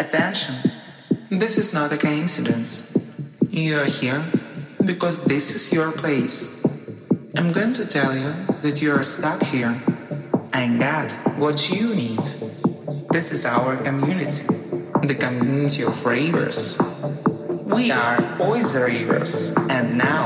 Attention! This is not a coincidence. You are here because this is your place. I'm going to tell you that you are stuck here. and got what you need. This is our community, the community of ravers. We are always ravers, and now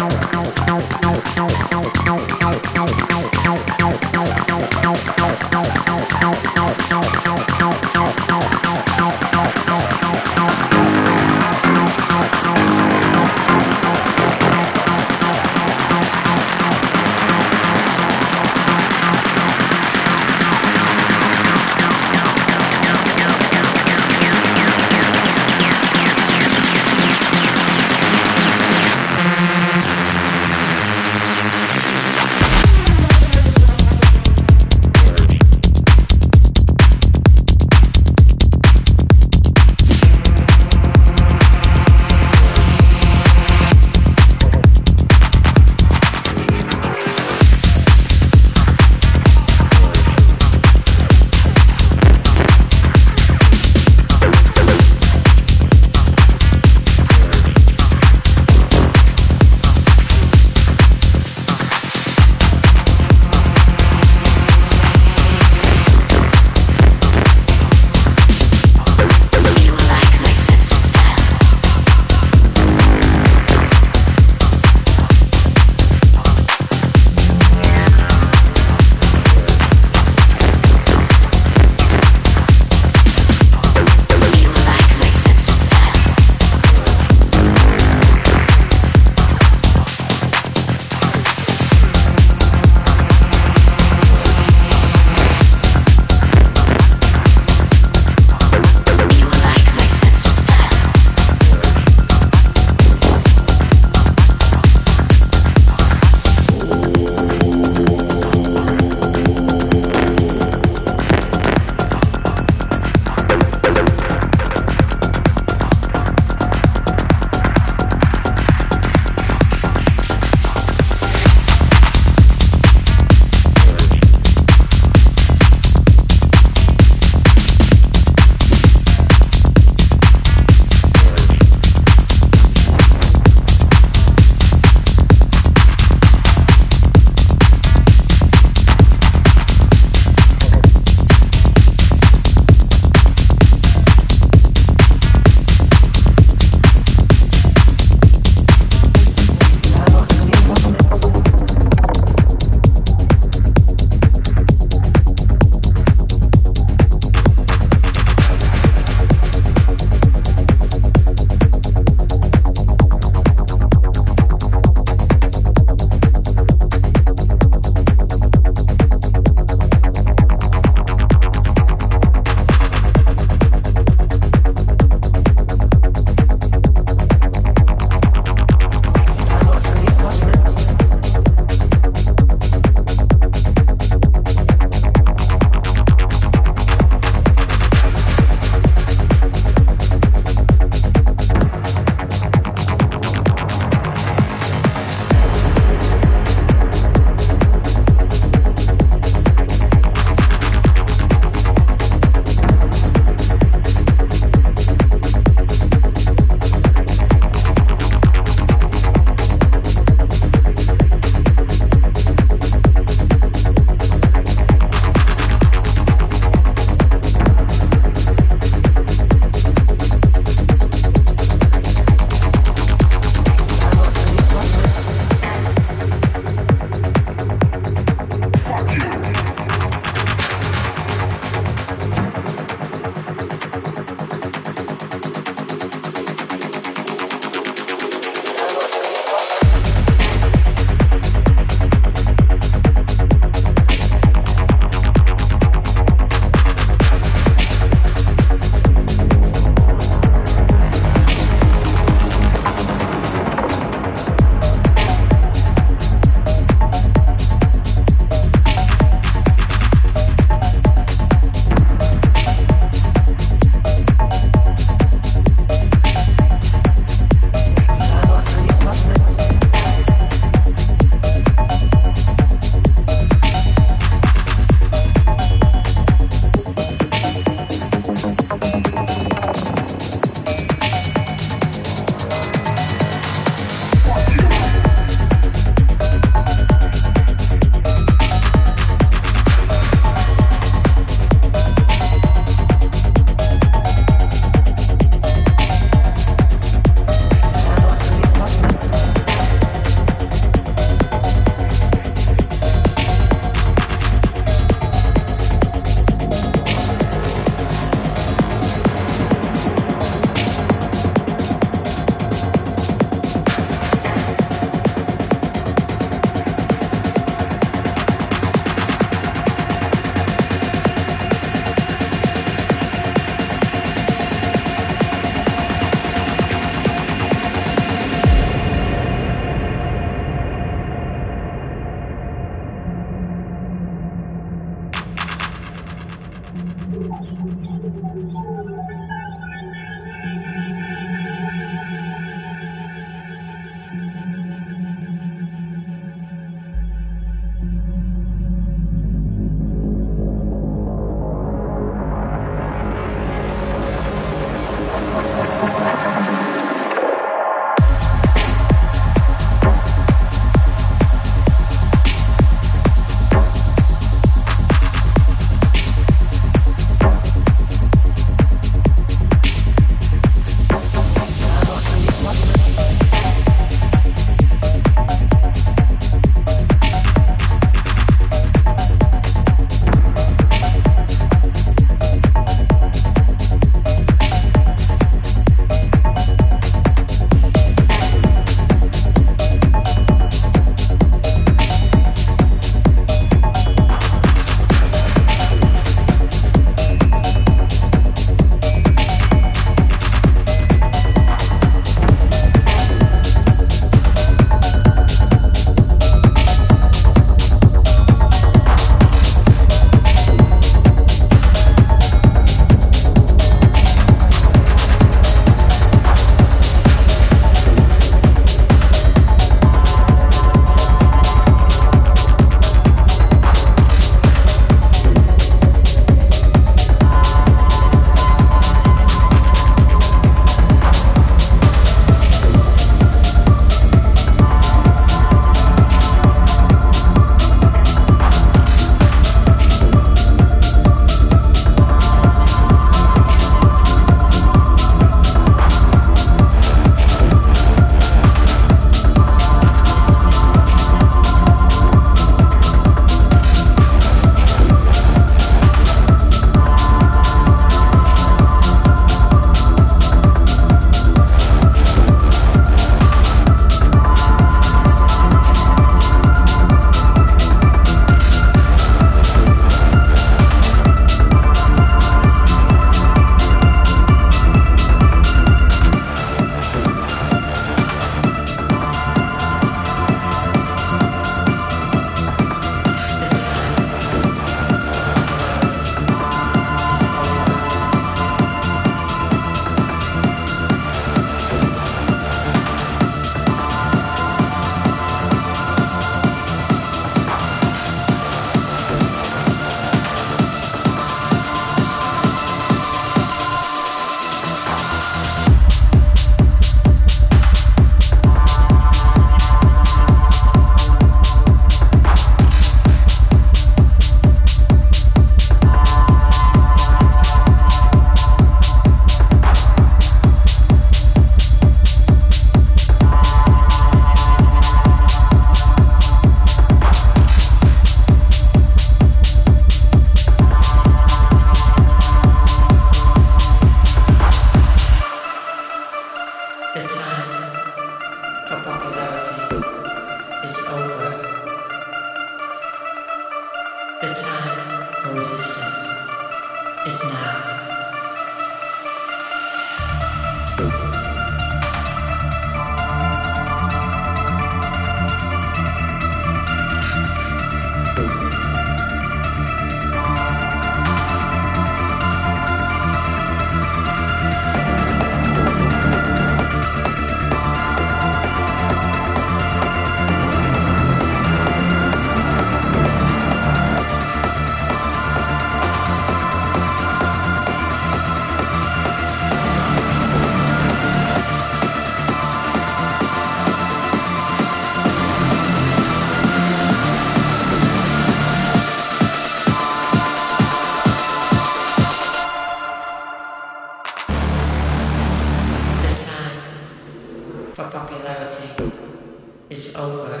is over.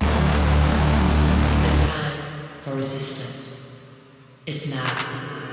The time for resistance is now.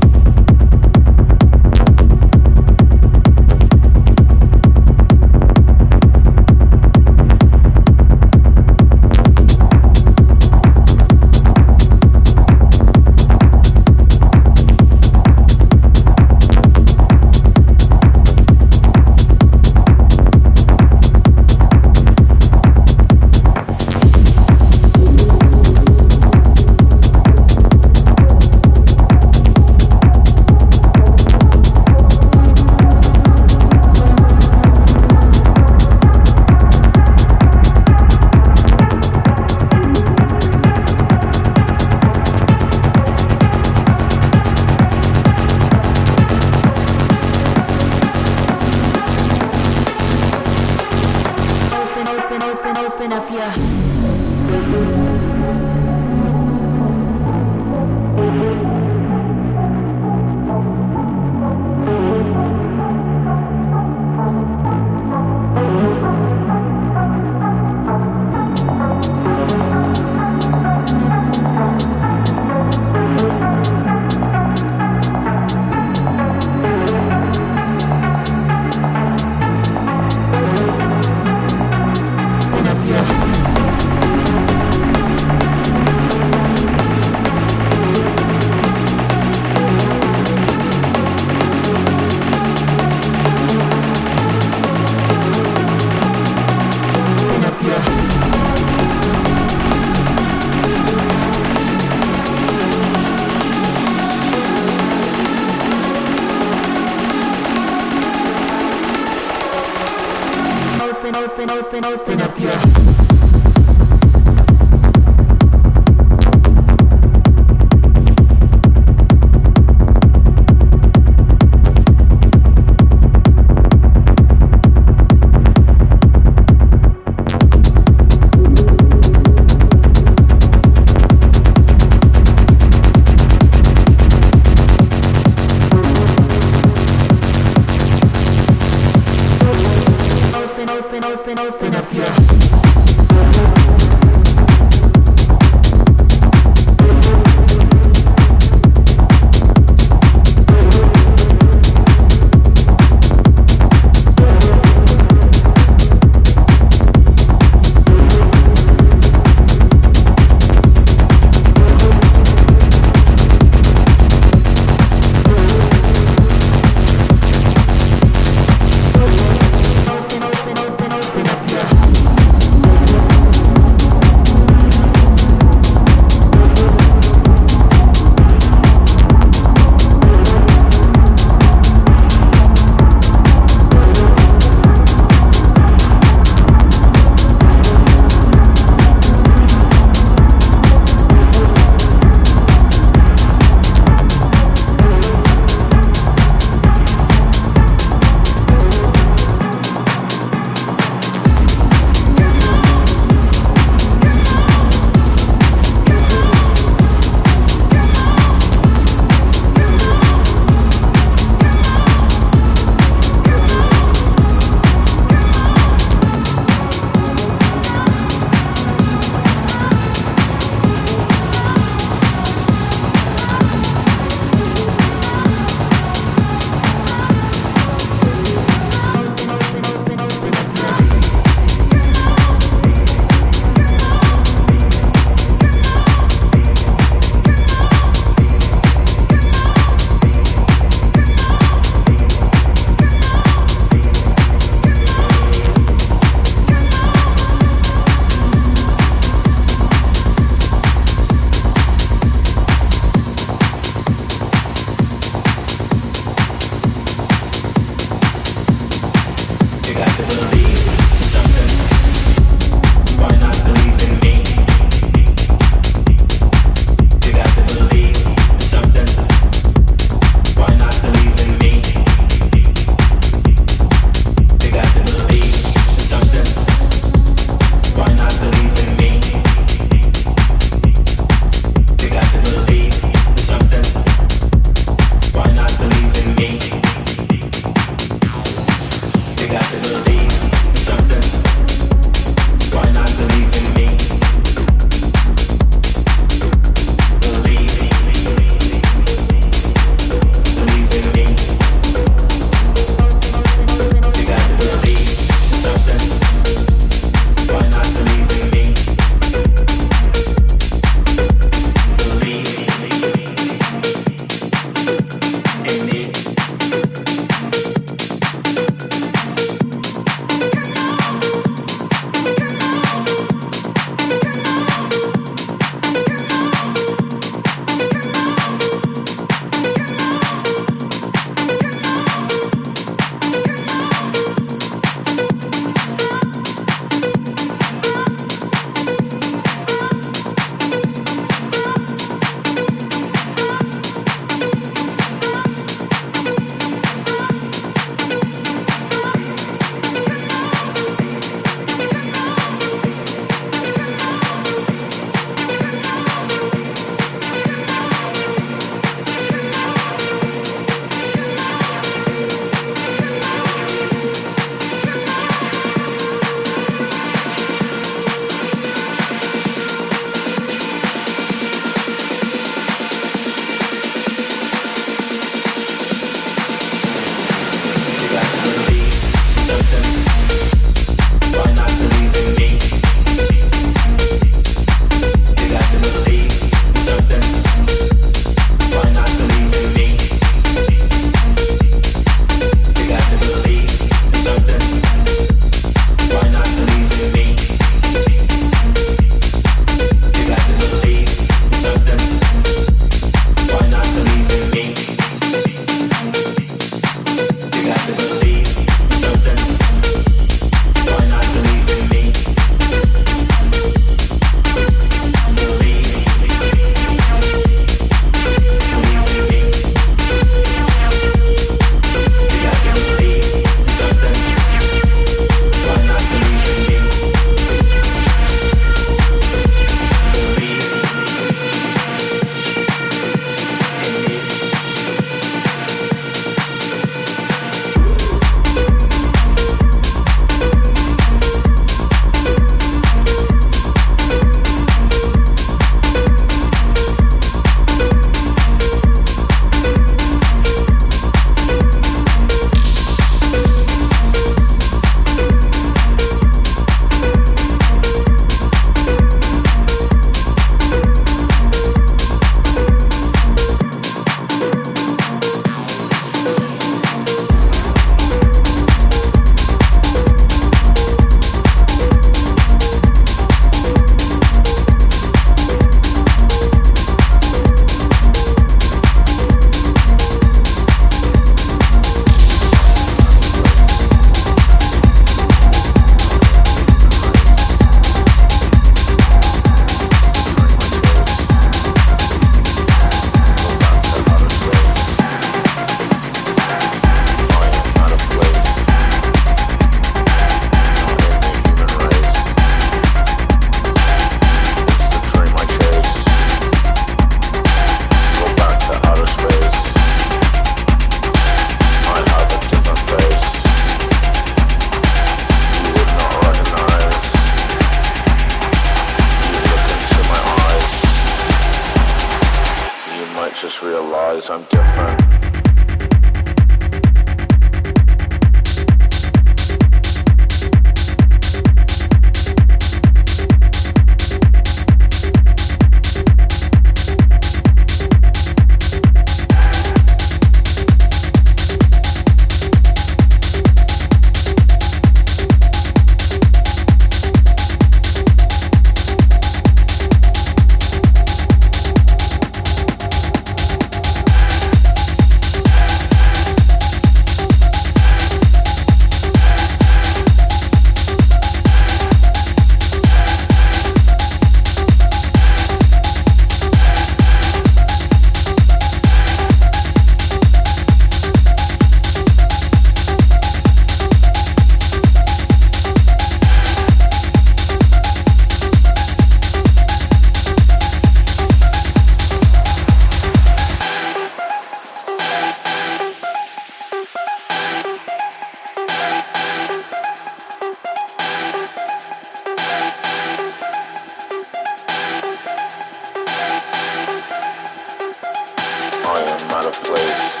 place.